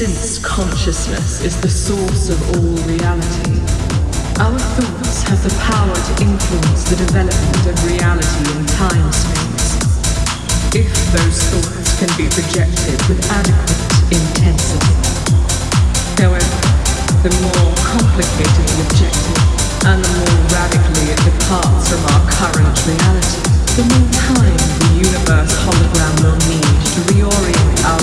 Since consciousness is the source of all reality, our thoughts have the power to influence the development of reality in time space. If those thoughts can be projected with adequate intensity. However, the more complicated the objective and the more radically it departs from our current reality, the more time the universe hologram will need to reorient our